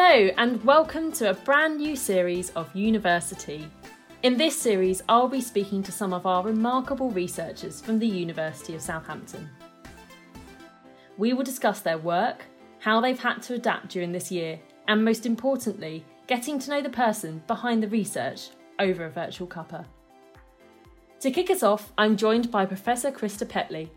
Hello, and welcome to a brand new series of University. In this series, I'll be speaking to some of our remarkable researchers from the University of Southampton. We will discuss their work, how they've had to adapt during this year, and most importantly, getting to know the person behind the research over a virtual cuppa. To kick us off, I'm joined by Professor Christer Petley.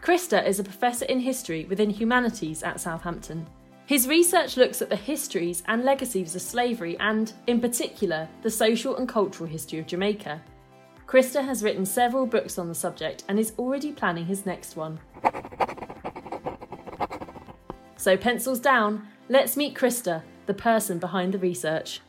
Christer is a professor in history within humanities at Southampton. His research looks at the histories and legacies of slavery and, in particular, the social and cultural history of Jamaica. Christer has written several books on the subject and is already planning his next one. So, pencils down, let's meet Christer, the person behind the research.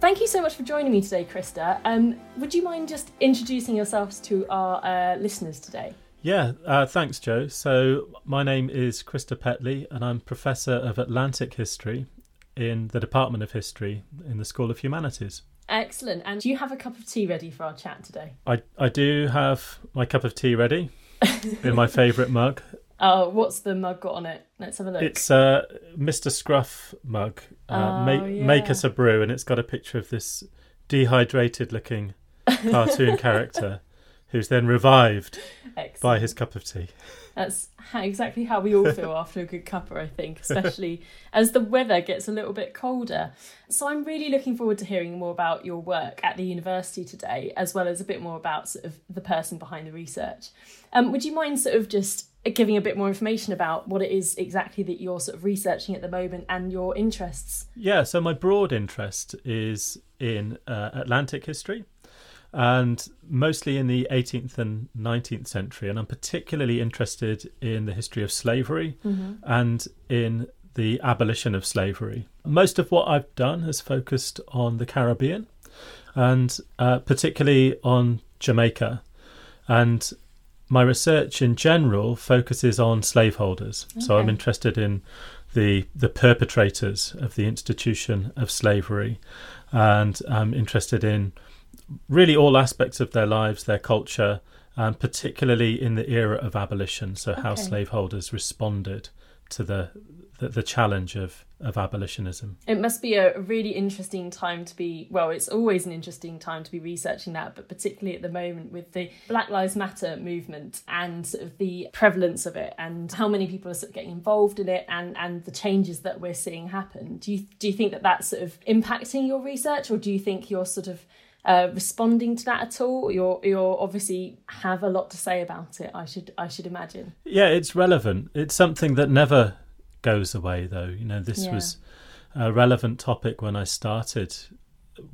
Thank you so much for joining me today, Christer. Um, would you mind just introducing yourselves to our uh, listeners today? Yeah, uh, thanks, Joe. So, my name is Christer Petley, and I'm Professor of Atlantic History in the Department of History in the School of Humanities. Excellent. And do you have a cup of tea ready for our chat today? I, I do have my cup of tea ready in my favourite mug. Oh, what's the mug got on it? Let's have a look. It's a Mr. Scruff mug. Uh, Oh, make, yeah. make us a brew, and it's got a picture of this dehydrated looking cartoon character who's then revived Excellent. by his cup of tea. That's how, exactly how we all feel after a good cuppa, I think, especially as the weather gets a little bit colder. So I'm really looking forward to hearing more about your work at the university today, as well as a bit more about sort of the person behind the research. Um, would you mind sort of just giving a bit more information about what it is exactly that you're sort of researching at the moment and your interests? Yeah, so my broad interest is in uh, Atlantic history and mostly in the 18th and 19th century. And I'm particularly interested in the history of slavery and in the abolition of slavery. Most of what I've done has focused on the Caribbean and uh, particularly on Jamaica. And my research in general focuses on slaveholders. So I'm interested in the the perpetrators of the institution of slavery, and I'm interested in really all aspects of their lives, their culture, and particularly in the era of abolition. So how Okay. slaveholders responded to the the, the challenge of of abolitionism. It must be a really interesting time to be, well, it's always an interesting time to be researching that, but particularly at the moment with the Black Lives Matter movement and sort of the prevalence of it and how many people are sort of getting involved in it and, and the changes that we're seeing happen. Do you, do you think that that's sort of impacting your research or do you think you're sort of uh, responding to that at all? You're, you're obviously have a lot to say about it, I should, I should imagine. Yeah, it's relevant. It's something that never goes away, though. You know, this Yeah. was a relevant topic when I started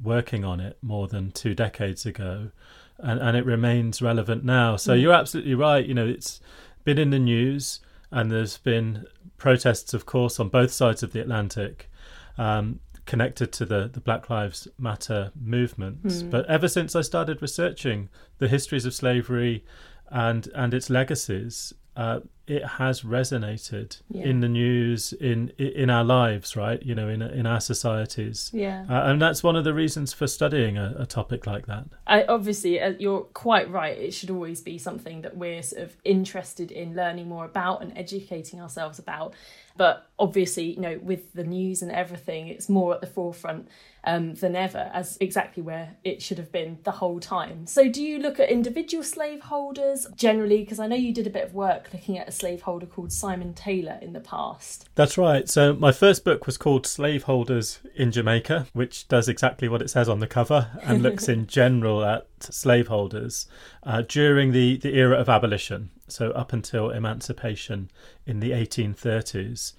working on it more than two decades ago, and, and it remains relevant now. So you're absolutely right. You know, it's been in the news, and there's been protests, of course, on both sides of the Atlantic. Um, connected to the, the Black Lives Matter movement. But ever since I started researching the histories of slavery and and its legacies, uh, it has resonated Yeah. in the news, in in our lives, right? You know, in in our societies, Yeah. uh, and that's one of the reasons for studying a, a topic like that. I, obviously, uh, you're quite right. It should always be something that we're sort of interested in learning more about and educating ourselves about. But obviously, you know, with the news and everything, it's more at the forefront um, than ever, as exactly where it should have been the whole time. So, do you look at individual slaveholders generally? Because I know you did a bit of work looking at a slaveholder called Simon Taylor in the past. That's right. So my first book was called Slaveholders in Jamaica, which does exactly what it says on the cover and looks in general at slaveholders uh, during the, the era of abolition, so up until emancipation in the 1830s.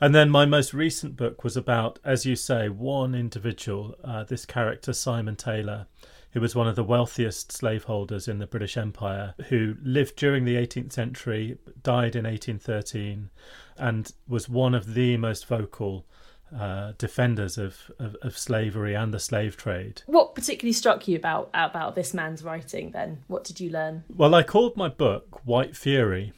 And then my most recent book was about, as you say, one individual, uh, this character, Simon Taylor, who was one of the wealthiest slaveholders in the British Empire, who lived during the 18th century, died in 1813, and was one of the most vocal uh, defenders of, of, of slavery and the slave trade. What particularly struck you about about this man's writing? Then, what did you learn? Well, I called my book White Fury,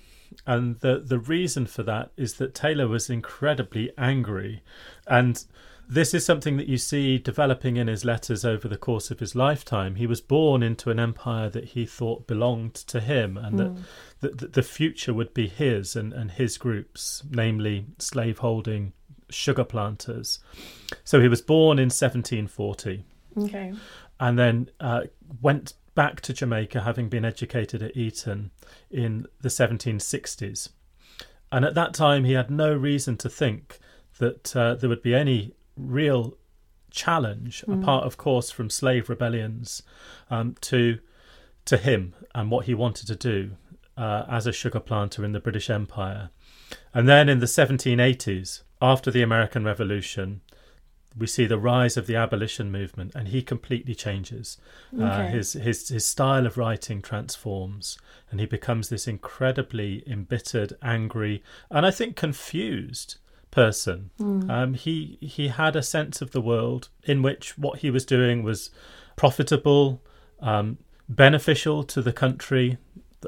and the, the reason for that is that Taylor was incredibly angry, and this is something that you see developing in his letters over the course of his lifetime. He was born into an empire that he thought belonged to him and mm. that, that the future would be his and, and his groups, namely slaveholding sugar planters. So he was born in 1740. Okay. And then uh, went back to Jamaica, having been educated at Eton in the 1760s. And at that time, he had no reason to think that uh, there would be any real challenge, mm. apart, of course, from slave rebellions, um, to to him and what he wanted to do uh, as a sugar planter in the British Empire. And then in the 1780s, after the American Revolution, we see the rise of the abolition movement, and he completely changes. Uh, okay. Uh, his his his style of writing transforms, and he becomes this incredibly embittered, angry, and I think confused person. Mm. Um, he he had a sense of the world in which what he was doing was profitable, um, beneficial to the country,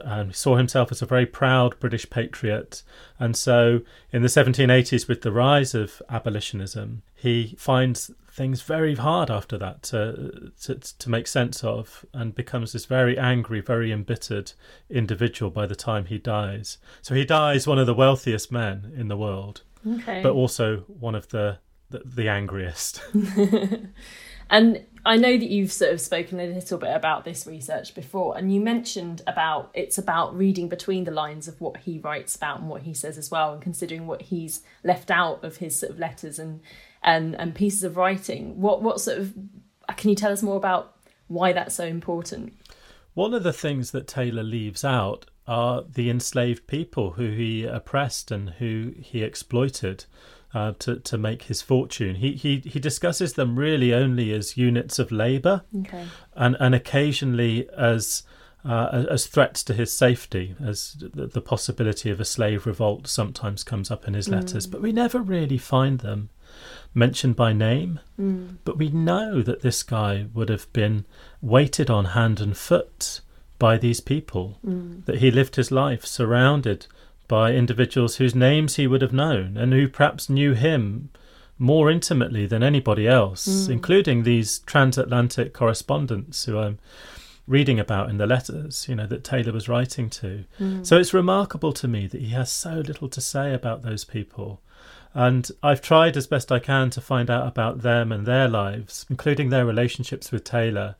and he saw himself as a very proud British patriot. And so, in the 1780s, with the rise of abolitionism, he finds things very hard after that to, to, to make sense of, and becomes this very angry, very embittered individual by the time he dies. So he dies one of the wealthiest men in the world, okay. but also one of the the, the angriest. And I know that you've sort of spoken a little bit about this research before, and you mentioned about it's about reading between the lines of what he writes about and what he says as well, and considering what he's left out of his sort of letters and and and pieces of writing. What what sort of can you tell us more about why that's so important? One of the things that Taylor leaves out are the enslaved people who he oppressed and who he exploited uh, to to make his fortune. He he he discusses them really only as units of labour, okay. and and occasionally as uh, as threats to his safety, as the, the, possibility of a slave revolt sometimes comes up in his letters, mm. but we never really find them mentioned by name. Mm. But we know that this guy would have been waited on hand and foot by these people, mm. that he lived his life surrounded by individuals whose names he would have known and who perhaps knew him more intimately than anybody else, mm. including these transatlantic correspondents who I'm reading about in the letters, you know, that Taylor was writing to. Mm. So it's remarkable to me that he has so little to say about those people. And I've tried as best I can to find out about them and their lives, including their relationships with Taylor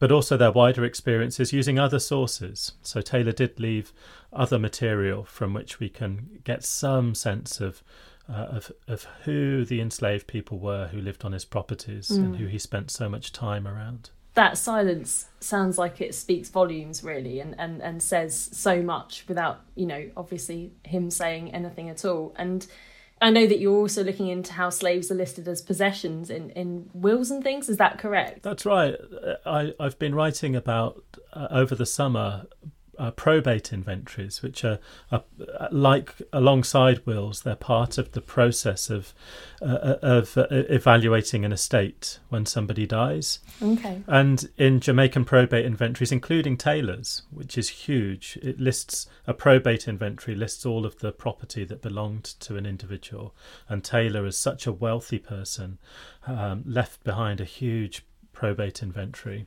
but also their wider experiences using other sources. So Taylor did leave other material from which we can get some sense of uh, of of who the enslaved people were who lived on his properties mm. and who he spent so much time around. That silence sounds like it speaks volumes, really, and, and, and says so much without, you know, obviously him saying anything at all. And I know that you're also looking into how slaves are listed as possessions in, in wills and things. Is that correct? That's right. I, I've been writing about uh, over the summer uh, probate inventories, which are, are, uh, like alongside wills. They're part of the process of uh, uh of uh, evaluating an estate when somebody dies. Okay. And in Jamaican probate inventories, including Taylor's, which is huge, it lists a probate inventory lists all of the property that belonged to an individual. And Taylor, as such a wealthy person, um, left behind a huge probate inventory.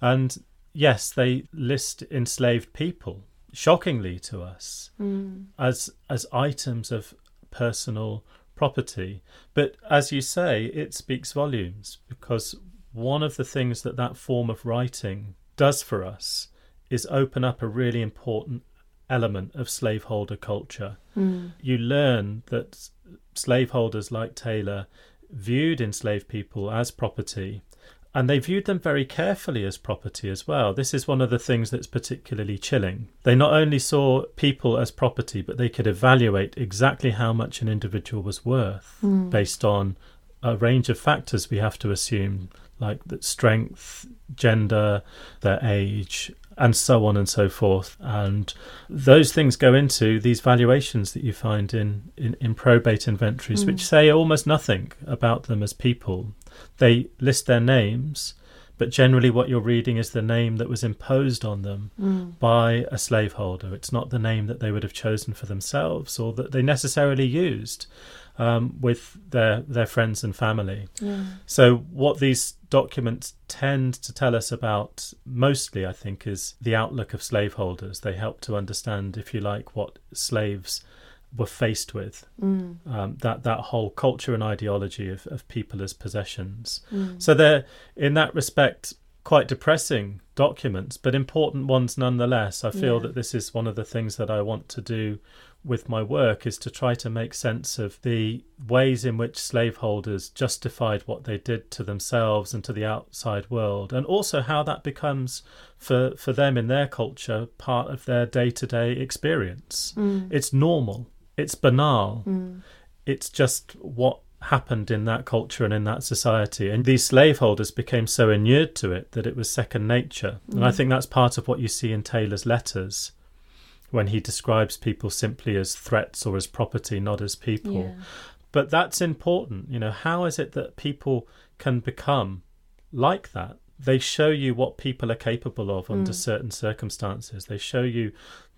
And yes, they list enslaved people, shockingly to us, mm. as as items of personal property. But as you say, it speaks volumes because one of the things that that form of writing does for us is open up a really important element of slaveholder culture. Mm. You learn that slaveholders like Taylor viewed enslaved people as property and they viewed them very carefully as property as well. This is one of the things that's particularly chilling. They not only saw people as property, but they could evaluate exactly how much an individual was worth mm. based on a range of factors we have to assume, like strength, gender, their age, and so on and so forth. And those things go into these valuations that you find in, in, in probate inventories, mm. which say almost nothing about them as people. They list their names, but generally what you're reading is the name that was imposed on them mm. by a slaveholder. It's not the name that they would have chosen for themselves or that they necessarily used. um, with their their friends and family. Yeah. So what these documents tend to tell us about mostly, I think, is the outlook of slaveholders. They help to understand, if you like, what slaves were faced with. Mm. Um, that that whole culture and ideology of, of people as possessions. Mm. So they're in that respect quite depressing documents, but important ones nonetheless. I feel Yeah. that this is one of the things that I want to do with my work is to try to make sense of the ways in which slaveholders justified what they did to themselves and to the outside world, and also how that becomes for for them in their culture part of their day to day experience. Mm. It's normal. It's banal Mm. it's just what happened in that culture and in that society. And these slaveholders became so inured to it that it was second nature. And I Mm. think that's part of what you see in Taylor's letters when he describes people simply as threats or as property, not as people. Yeah. But that's important. You know, how is it that people can become like that? They show you what people are capable of under Mm. certain circumstances. They show you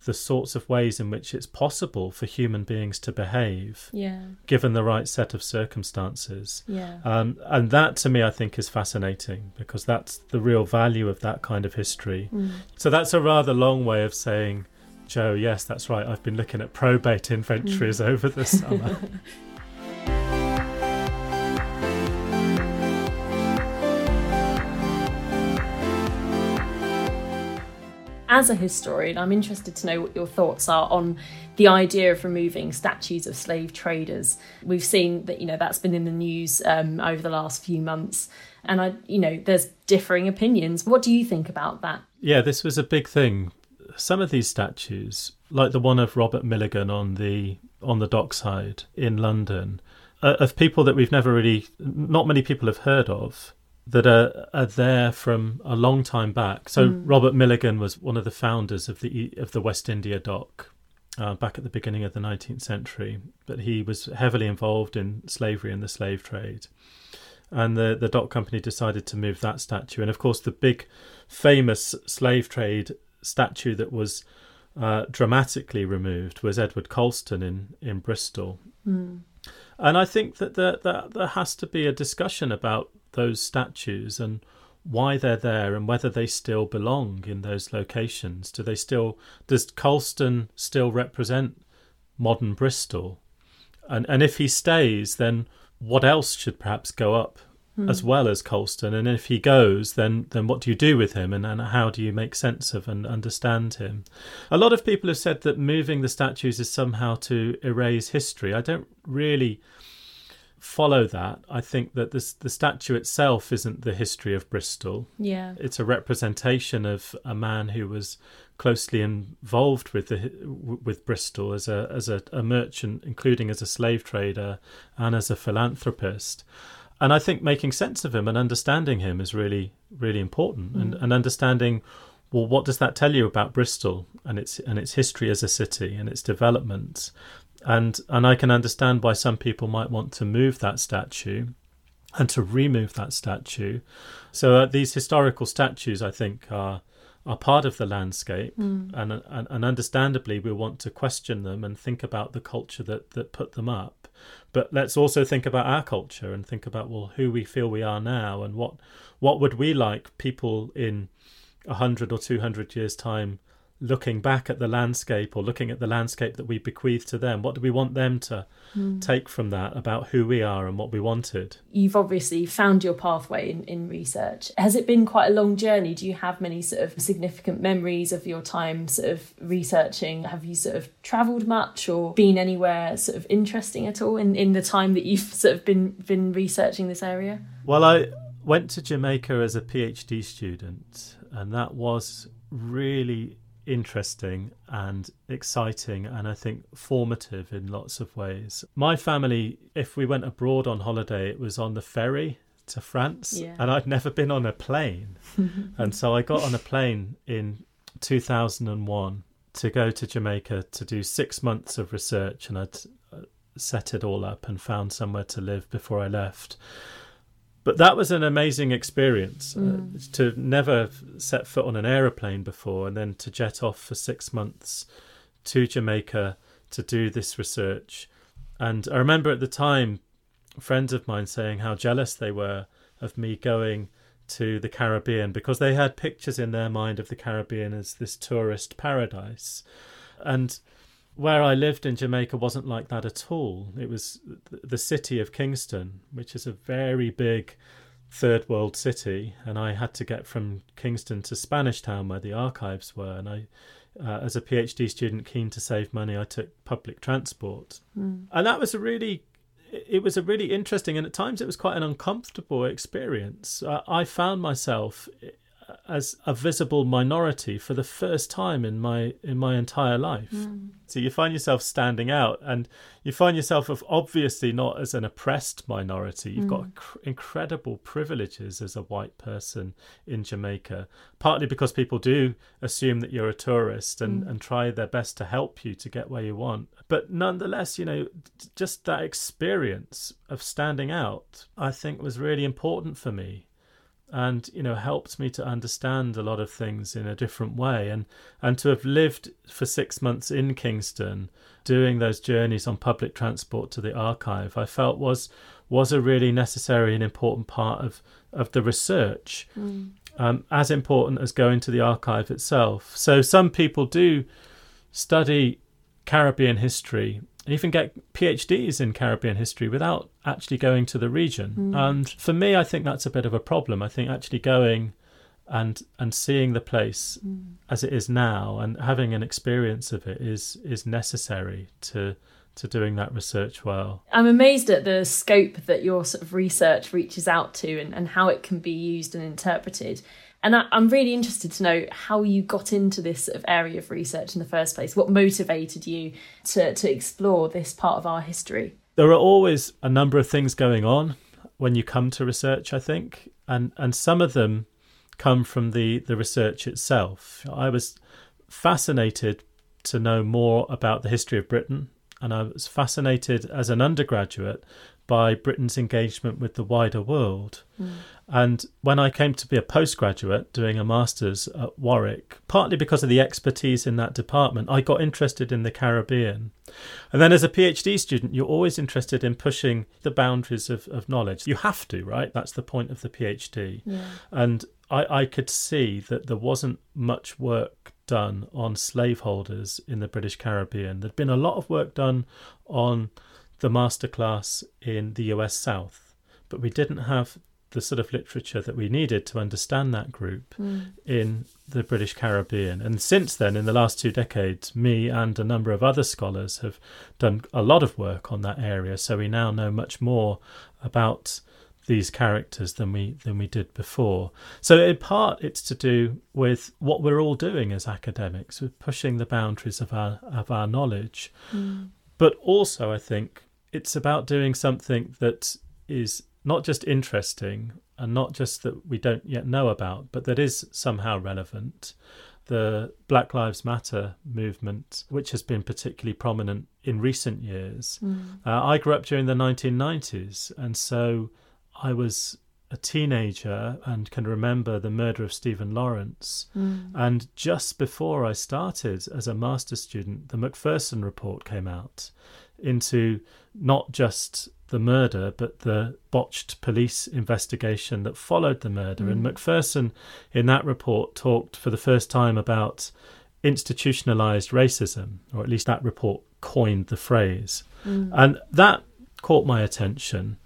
the sorts of ways in which it's possible for human beings to behave Yeah. given the right set of circumstances. Yeah. Um, and that to me, I think, is fascinating because that's the real value of that kind of history. Mm. So that's a rather long way of saying, Joe, yes, that's right. I've been looking at probate inventories Mm. over the summer. As a historian, I'm interested to know what your thoughts are on the idea of removing statues of slave traders. We've seen that you know that's been in the news um, over the last few months, and I, you know, there's differing opinions. What do you think about that? yeah, this was a big thing. Some of these statues, like the one of Robert Milligan on the on the dockside in London, uh, of people that we've never really, not many people have heard of, that are, are there from a long time back. So Mm. Robert Milligan was one of the founders of the of the West India Dock uh, back at the beginning of the 19th century, but he was heavily involved in slavery and the slave trade. And the, the dock company decided to move that statue. And of course, the big famous slave trade statue that was uh, dramatically removed was Edward Colston in, in Bristol. Mm. And I think that there, there, there has to be a discussion about those statues and why they're there and whether they still belong in those locations. Do they still does Colston still represent modern Bristol? And and if he stays, then what else should perhaps go up Hmm. as well as Colston? And if he goes, then then what do you do with him and, and how do you make sense of and understand him? A lot of people have said that moving the statues is somehow to erase history. I don't really follow that. I think that this, the statue itself isn't the history of Bristol. Yeah. It's a representation of a man who was closely involved with the with Bristol as a as a, a merchant, including as a slave trader and as a philanthropist. And I think making sense of him and understanding him is really really important, and, Mm. and understanding well what does that tell you about Bristol and its and its history as a city and its development and and I can understand why some people might want to move that statue and to remove that statue. So uh, these historical statues, I think, are are part of the landscape, Mm. and, and and understandably, we want to question them and think about the culture that that put them up. But let's also think about our culture and think about well, who we feel we are now, and what what would we like people in a hundred or two hundred years time looking back at the landscape or looking at the landscape that we bequeath to them what do we want them to Mm. take from that about who we are and what we wanted You've obviously found your pathway in, in research. Has it been quite a long journey? Do you have many sort of significant memories of your time sort of researching? Have you sort of travelled much or been anywhere sort of interesting at all in, in the time that you've sort of been been researching this area? well i went to jamaica as a phd student and that was really interesting and exciting and I think formative in lots of ways. My family, if we went abroad on holiday, it was on the ferry to France Yeah. and I'd never been on a plane. and so I got on a plane in 2001 to go to Jamaica to do six months of research and I'd uh, set it all up and found somewhere to live before I left. But that was an amazing experience Mm. uh, to never set foot on an aeroplane before and then to jet off for six months to Jamaica to do this research And I remember at the time, friends of mine saying how jealous they were of me going to the Caribbean because they had pictures in their mind of the Caribbean as this tourist paradise. And where I lived in Jamaica wasn't like that at all. It was the city of Kingston, which is a very big third world city, and I had to get from Kingston to Spanish Town where the archives were. And I, uh, as a PhD student keen to save money, I took public transport, mm. and that was a really it was a really interesting and at times it was quite an uncomfortable experience. Uh, I found myself as a visible minority for the first time in my in my entire life. Mm. So you find yourself standing out, and you find yourself of obviously not as an oppressed minority. You've mm. got hmm. incredible privileges as a white person in Jamaica, partly because people do assume that you're a tourist and, mm. and try their best to help you to get where you want. But nonetheless, you know, just that experience of standing out, I think, was really important for me and you know helped me to understand a lot of things in a different way. And and to have lived for 6 months in Kingston doing those journeys on public transport to the archive I felt was was a really necessary and important part of of the research. Mm. um, as important as going to the archive itself. So some people do study Caribbean history even get PhDs in Caribbean history without actually going to the region. Mm. And for me, I think that's a bit of a problem. I think actually going and and seeing the place mm. as it is now and having an experience of it is is necessary to to doing that research well. I'm amazed at the scope that your sort of research reaches out to and, and how it can be used and interpreted. And I, am really interested to know how you got into this sort of area of research in the first place. What motivated you to, to explore this part of our history? There are always a number of things going on when you come to research, I think, and, and some of them come from the, the research itself. I was fascinated to know more about the history of Britain, and I was fascinated as an undergraduate by Britain's engagement with the wider world. Mm. And when I came to be a postgraduate doing a master's at Warwick, partly because of the expertise in that department, I got interested in the Caribbean. And then as a PhD student, you're always interested in pushing the boundaries of, of knowledge. You have to, right? That's the point of the PhD. Yeah. And I, I could see that there wasn't much work done on slaveholders in the British Caribbean. There'd been a lot of work done on the masterclass in the US South, but we didn't have the sort of literature that we needed to understand that group mm. in the British Caribbean. And since then, in the last two decades, me and a number of other scholars have done a lot of work on that area. So we now know much more about these characters than we than we did before. So in part it's to do with what we're all doing as academics, with pushing the boundaries of our of our knowledge. Mm. But also I think it's about doing something that is not just interesting and not just that we don't yet know about, but that is somehow relevant. The Black Lives Matter movement, which has been particularly prominent in recent years. Mm. Uh, I grew up during the 1990s, and so I was a teenager and can remember the murder of Stephen Lawrence. Mm. And just before I started as a master's student, the Macpherson report came out into not just the murder, but the botched police investigation that followed the murder. Mm. And Macpherson, in that report, talked for the first time about institutionalized racism, or at least that report coined the phrase. Mm. And that caught my attention.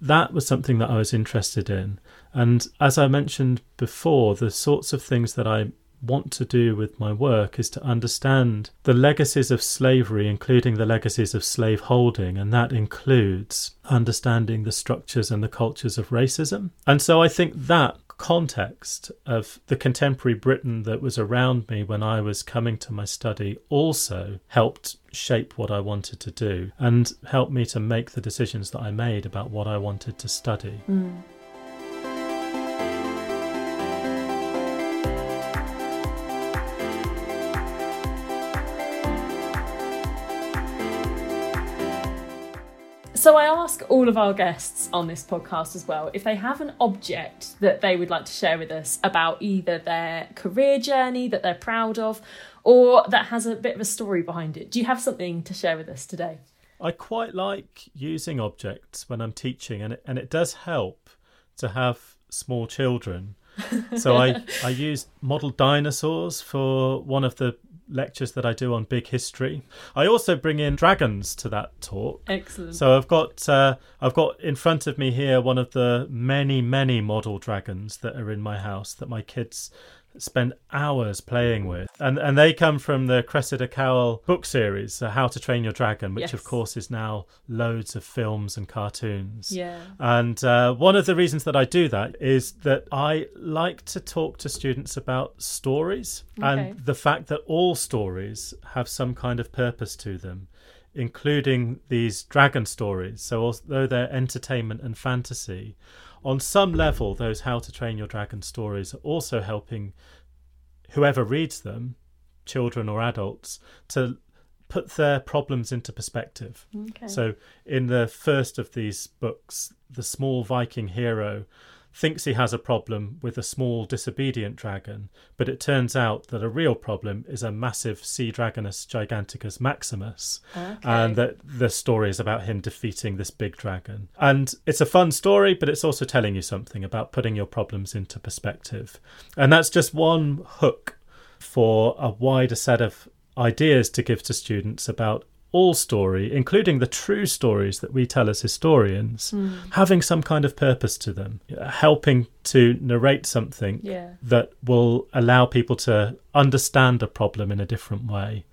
That was something that I was interested in. And as I mentioned before, the sorts of things that I want to do with my work is to understand the legacies of slavery, including the legacies of slaveholding, and that includes understanding the structures and the cultures of racism. And so I think that context of the contemporary Britain that was around me when I was coming to my study also helped shape what I wanted to do and helped me to make the decisions that I made about what I wanted to study. Mm. Ask all of our guests on this podcast as well if they have an object that they would like to share with us about either their career journey that they're proud of or that has a bit of a story behind it. Do you have something to share with us today? I quite like using objects when I'm teaching, and it, and it does help to have small children. so I, I use model dinosaurs for one of the lectures that I do on big history. I also bring in dragons to that talk. Excellent. So I've got uh, I've got in front of me here one of the many many model dragons that are in my house that my kids spend hours playing with. And and they come from the Cressida Cowell book series, uh, How to Train Your Dragon, which Yes. of course is now loads of films and cartoons. yeah. And uh, one of the reasons that I do that is that I like to talk to students about stories Okay. and the fact that all stories have some kind of purpose to them, including these dragon stories. So, although they're entertainment and fantasy, on some level, those How to Train Your Dragon stories are also helping whoever reads them, children or adults, to put their problems into perspective. Okay. So, in the first of these books, the small Viking hero thinks he has a problem with a small disobedient dragon, but it turns out that a real problem is a massive sea dragonus giganticus maximus, okay. and that the story is about him defeating this big dragon. And it's a fun story, but it's also telling you something about putting your problems into perspective. And that's just one hook for a wider set of ideas to give to students about all story, including the true stories that we tell as historians, hmm. having some kind of purpose to them, helping to narrate something yeah. that will allow people to understand a problem in a different way.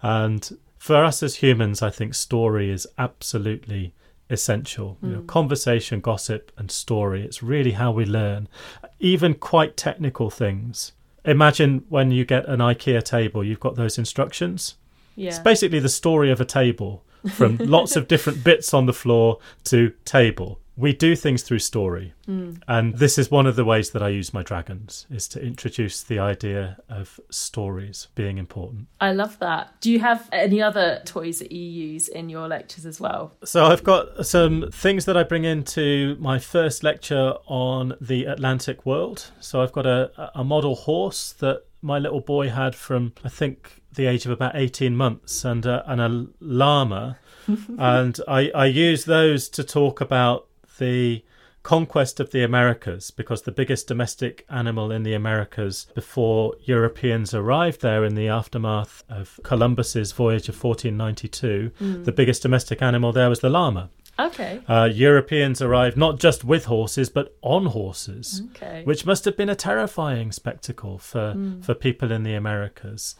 And for us as humans, I think story is absolutely essential. You know, hmm. conversation, gossip, and story. It's really how we learn, even quite technical things. Imagine when you get an IKEA table, you've got those instructions. Yeah. It's basically the story of a table from lots of different bits on the floor to table. We do things through story. Mm. And this is one of the ways that I use my dragons is to introduce the idea of stories being important. I love that. Do you have any other toys that you use in your lectures as well? So I've got some things that I bring into my first lecture on the Atlantic world. So I've got a, a model horse that my little boy had from I think the age of about 18 months and a, and a llama. And I, I use those to talk about the conquest of the Americas because the biggest domestic animal in the Americas before Europeans arrived there in the aftermath of Columbus's voyage of 1492 mm. the biggest domestic animal there was the llama Okay. uh, Europeans arrived not just with horses but on horses Okay. which must have been a terrifying spectacle for, for people in the Americas.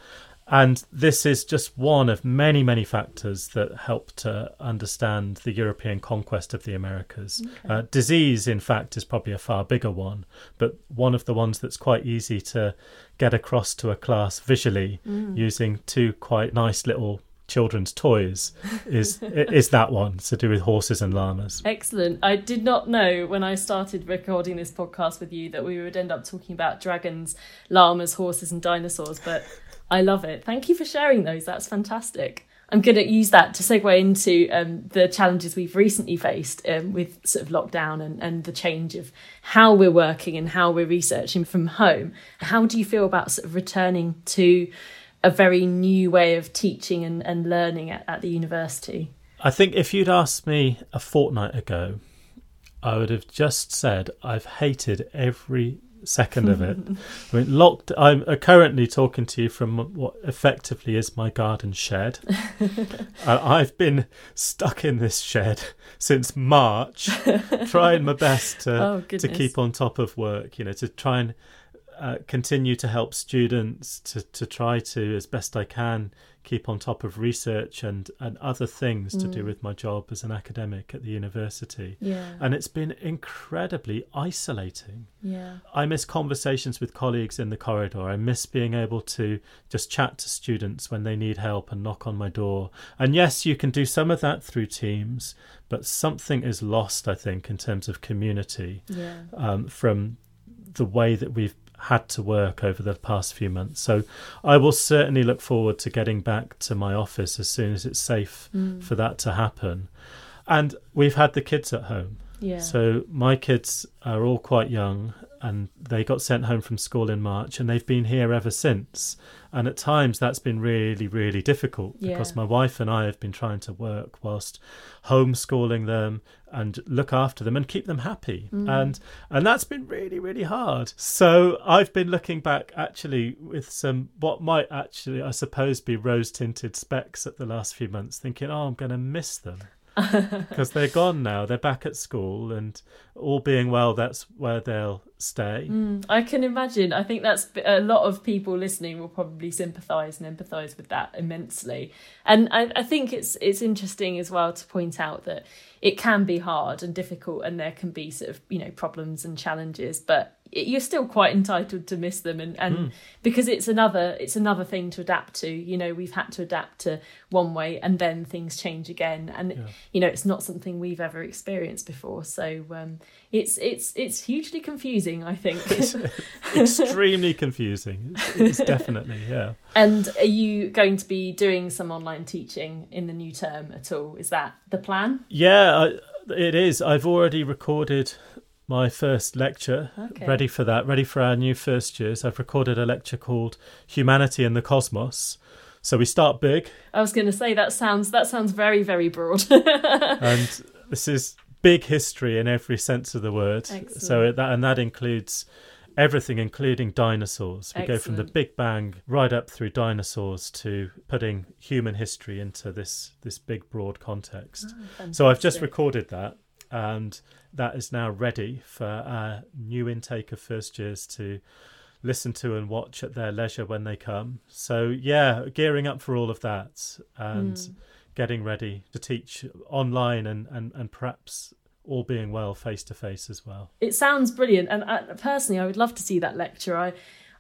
And this is just one of many, many factors that help to understand the European conquest of the Americas. Uh, disease, in fact, is probably a far bigger one, but one of the ones that's quite easy to get across to a class visually using two quite nice little children's toys is is that one It's to do with horses and llamas. Excellent. I did not know when I started recording this podcast with you that we would end up talking about dragons, llamas, horses, and dinosaurs, but I love it. Thank you for sharing those. That's fantastic. I'm going to use that to segue into um, the challenges we've recently faced um, with sort of lockdown and, and the change of how we're working and how we're researching from home. How do you feel about sort of returning to a very new way of teaching and, and learning at, at the university? I think if you'd asked me a fortnight ago, I would have just said I've hated every second of it. I mean, locked. I'm uh, currently talking to you from what effectively is my garden shed. uh, I've been stuck in this shed since March, trying my best to Oh, to keep on top of work. You know, to try and uh, continue to help students to, to try to as best I can keep on top of research and, and other things to do with my job as an academic at the university. Yeah. And it's been incredibly isolating. Yeah. I miss conversations with colleagues in the corridor. I miss being able to just chat to students when they need help and knock on my door. And yes, you can do some of that through Teams, but something is lost, I think, in terms of community Yeah. um, from the way that we've had to work over the past few months. So I will certainly look forward to getting back to my office as soon as it's safe mm. for that to happen. And we've had the kids at home. Yeah. So my kids are all quite young and they got sent home from school in March, and they've been here ever since. And at times that's been really, really difficult Yeah. because my wife and I have been trying to work whilst homeschooling them and look after them and keep them happy. Mm. And and that's been really, really hard. So I've been looking back actually with some what might actually I suppose be rose tinted specs at the last few months, thinking, Oh, I'm gonna miss them. Because they're gone now. They're back at school and all being well that's where they'll stay. Mm, I can imagine. I think that's a lot of people listening will probably sympathise and empathise with that immensely. And I, I think it's it's interesting as well to point out that it can be hard and difficult, and there can be sort of you know problems and challenges, but it- you're still quite entitled to miss them and, and because it's another it's another thing to adapt to you know we've had to adapt to one way and then things change again and you know it's not something we've ever experienced before so um it's it's it's hugely confusing i think It's Extremely confusing. It's, it's definitely, yeah. and are you going to be doing some online teaching in the new term at all is that the plan Yeah, I, it is. I've already recorded my first lecture, Okay. ready for that, ready for our new first years. I've recorded a lecture called Humanity and the Cosmos. So we start big, i was going to say that sounds that sounds very very broad and this is big history in every sense of the word. So that and that includes everything, including dinosaurs. We go from the Big Bang right up through dinosaurs to putting human history into this this big broad context. So I've just recorded that, and that is now ready for our new intake of first years to listen to and watch at their leisure when they come. So yeah, gearing up for all of that and Hmm. Getting ready to teach online and and, and perhaps all being well face to face as well. it sounds brilliant and I, personally i would love to see that lecture i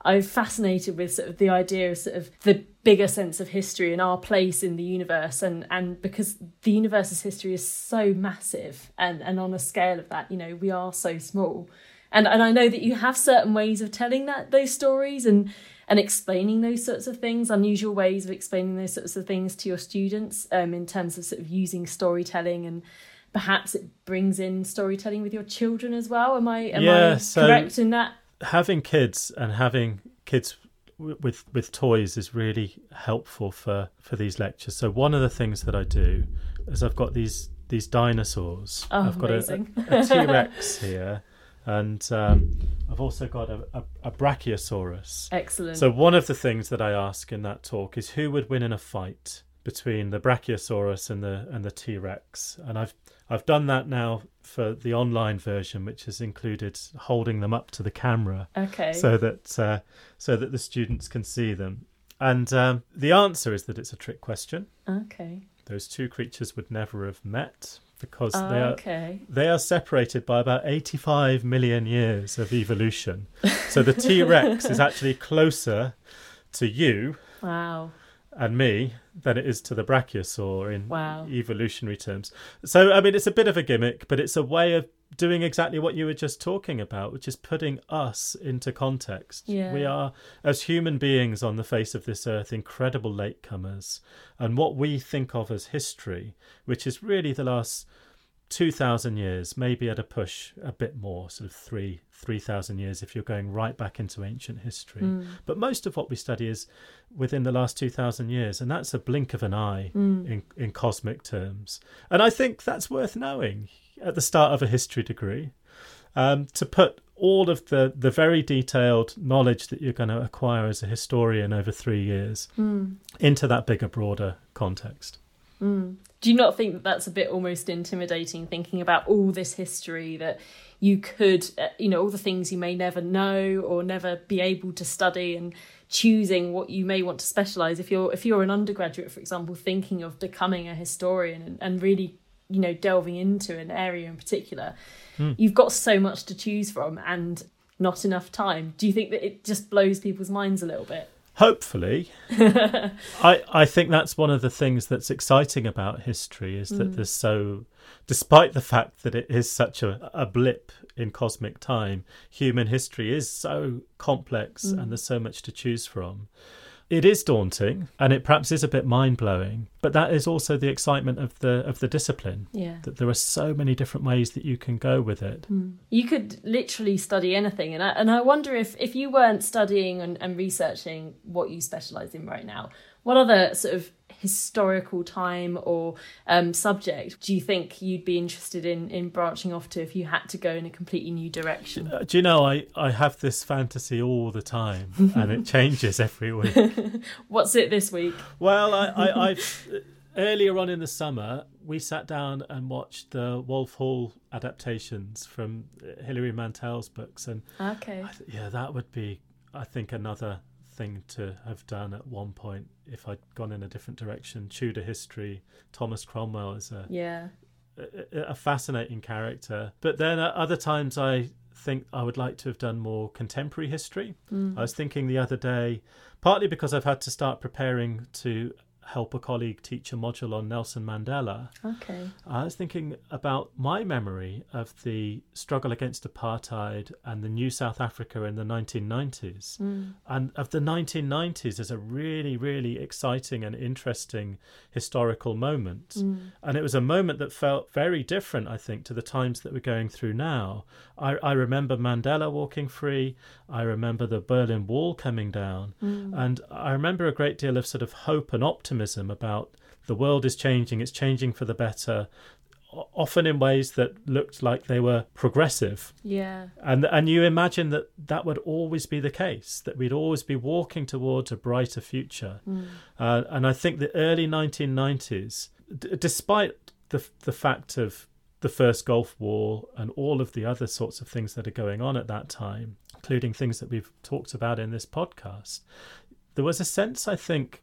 i'm fascinated with sort of the idea of sort of the bigger sense of history and our place in the universe and and because the universe's history is so massive and and on a scale of that you know we are so small and and i know that you have certain ways of telling that those stories and and explaining those sorts of things unusual ways of explaining those sorts of things to your students um, in terms of sort of using storytelling and perhaps it brings in storytelling with your children as well. Am I am Yeah, I so- correct in that? Having kids and having kids with with toys is really helpful for for these lectures. So one of the things that I do is I've got these these dinosaurs. Oh, I've got a, amazing. a, a T Rex here, and um, I've also got a, a, a Brachiosaurus. Excellent. So one of the things that I ask in that talk is who would win in a fight between the Brachiosaurus and the and the T Rex, and I've I've done that now for the online version, which has included holding them up to the camera okay. so that uh, so that the students can see them. And um, the answer is that it's a trick question. okay. Those two creatures would never have met because ah, they are Okay. they are separated by about 85 million years of evolution. So the T Rex is actually closer to you Wow. and me than it is to the Brachiosaur in Wow. evolutionary terms. So, I mean, it's a bit of a gimmick, but it's a way of doing exactly what you were just talking about, which is putting us into context. Yeah. We are, as human beings on the face of this earth, incredible latecomers. And what we think of as history, which is really the last 2,000 years, maybe at a push a bit more, sort of three, 3,000 years if you're going right back into ancient history. Mm. But most of what we study is within the last 2,000 years, and that's a blink of an eye Mm. in, in cosmic terms. And I think that's worth knowing at the start of a history degree um, to put all of the, the very detailed knowledge that you're going to acquire as a historian over three years Mm. into that bigger, broader context. Mm. Do you not think that that's a bit almost intimidating, thinking about all this history that you could, uh, you know, all the things you may never know or never be able to study, and choosing what you may want to specialize? If you're if you're an undergraduate, for example, thinking of becoming a historian and, and really, you know, delving into an area in particular, Hmm. you've got so much to choose from and not enough time. Do you think that it just blows people's minds a little bit? Hopefully, I I think that's one of the things that's exciting about history is that there's so, despite the fact that it is such a, a blip in cosmic time, human history is so complex and there's so much to choose from. It is daunting and it perhaps is a bit mind blowing, but that is also the excitement of the of the discipline. Yeah. That there are so many different ways that you can go with it. Hmm. You could literally study anything, and I, and I wonder if, if you weren't studying and, and researching what you specialise in right now, what other sort of historical time or um, subject do you think you'd be interested in, in branching off to if you had to go in a completely new direction? Uh, do you know I, I have this fantasy all the time and it changes every week. What's it this week? Well, I, I, I've earlier on in the summer we sat down and watched the Wolf Hall adaptations from uh, Hilary Mantel's books, and Okay. I th- yeah, that would be I think another thing to have done at one point if I'd gone in a different direction. Tudor history, Thomas Cromwell is a Yeah. a, a fascinating character. But then at other times, I think I would like to have done more contemporary history. Hmm. I was thinking the other day, partly because I've had to start preparing to help a colleague teach a module on Nelson Mandela. Okay. I was thinking about my memory of the struggle against apartheid and the new South Africa in the 1990s. Hmm. And of the 1990s as a really, really exciting and interesting historical moment. Hmm. And it was a moment that felt very different, I think, to the times that we're going through now. I, I remember Mandela walking free. I remember the Berlin Wall coming down. Hmm. And I remember a great deal of sort of hope and optimism about the world is changing, it's changing for the better, often in ways that looked like they were progressive. Yeah. And, and you imagine that that would always be the case, that we'd always be walking towards a brighter future. Uh, and I think the early 1990s, d- despite the, the fact of the first Gulf War and all of the other sorts of things that are going on at that time, including things that we've talked about in this podcast, there was a sense, I think,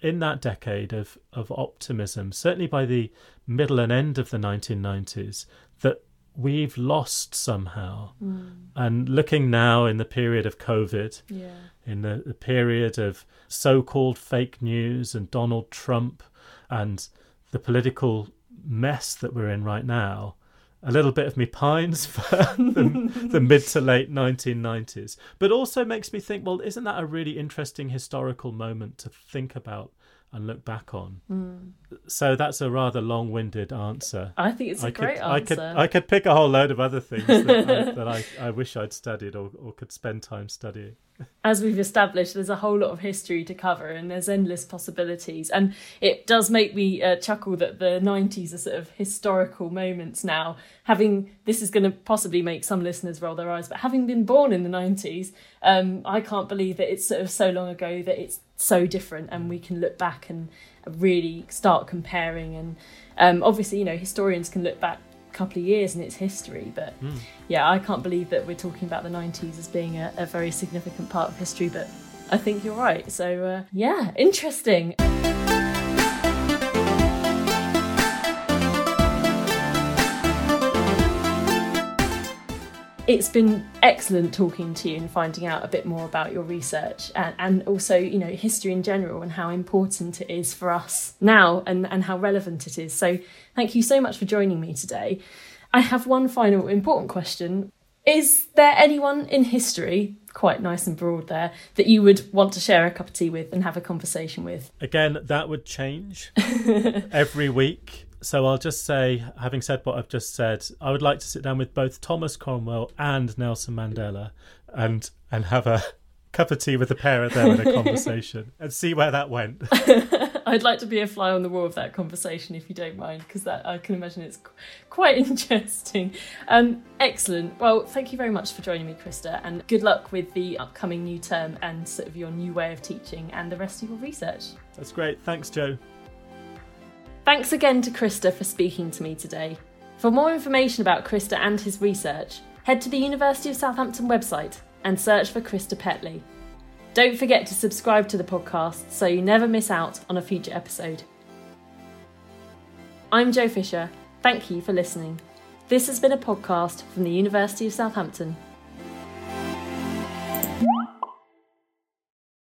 in that decade of, of optimism, certainly by the middle and end of the 1990s, that we've lost somehow. Mm. And looking now in the period of COVID, Yeah. in the, the period of so called fake news and Donald Trump and the political mess that we're in right now, a little bit of me pines for the, the mid to late 1990s, but also makes me think, well, isn't that a really interesting historical moment to think about and look back on? So that's a rather long winded answer. I think it's a I great could, I could, I could pick a whole load of other things that, I, that I, I wish I'd studied or, or could spend time studying. as we've established, there's a whole lot of history to cover and there's endless possibilities. And it does make me uh, chuckle that the 90s are sort of historical moments now. Having this is going to possibly make some listeners roll their eyes, but having been born in the 90s, um, I can't believe that it's sort of so long ago that it's so different and we can look back and really start comparing. And um, obviously, you know, historians can look back a couple of years and it's history, but yeah, I can't believe that we're talking about the 90s as being a, a very significant part of history, but I think you're right. So, uh, yeah, interesting. It's been excellent talking to you and finding out a bit more about your research and, and also, you know, history in general and how important it is for us now and, and how relevant it is. So, thank you so much for joining me today. I have one final important question. Is there anyone in history, quite nice and broad there, that you would want to share a cup of tea with and have a conversation with? Again, that would change every week. So I'll just say, having said what I've just said, I would like to sit down with both Thomas Cromwell and Nelson Mandela and and have a cup of tea with a pair of them in a conversation and see where that went. I'd like to be a fly on the wall of that conversation if you don't mind, because that I can imagine it's qu- quite interesting. Um, excellent. Well, thank you very much for joining me, Christer, and good luck with the upcoming new term and sort of your new way of teaching and the rest of your research. That's great. Thanks, Joe. Thanks again to Christer for speaking to me today. For more information about Christer and his research, head to the University of Southampton website and search for Christer Petley. Don't forget to subscribe to the podcast so you never miss out on a future episode. I'm Joe Fisher. Thank you for listening. This has been a podcast from the University of Southampton.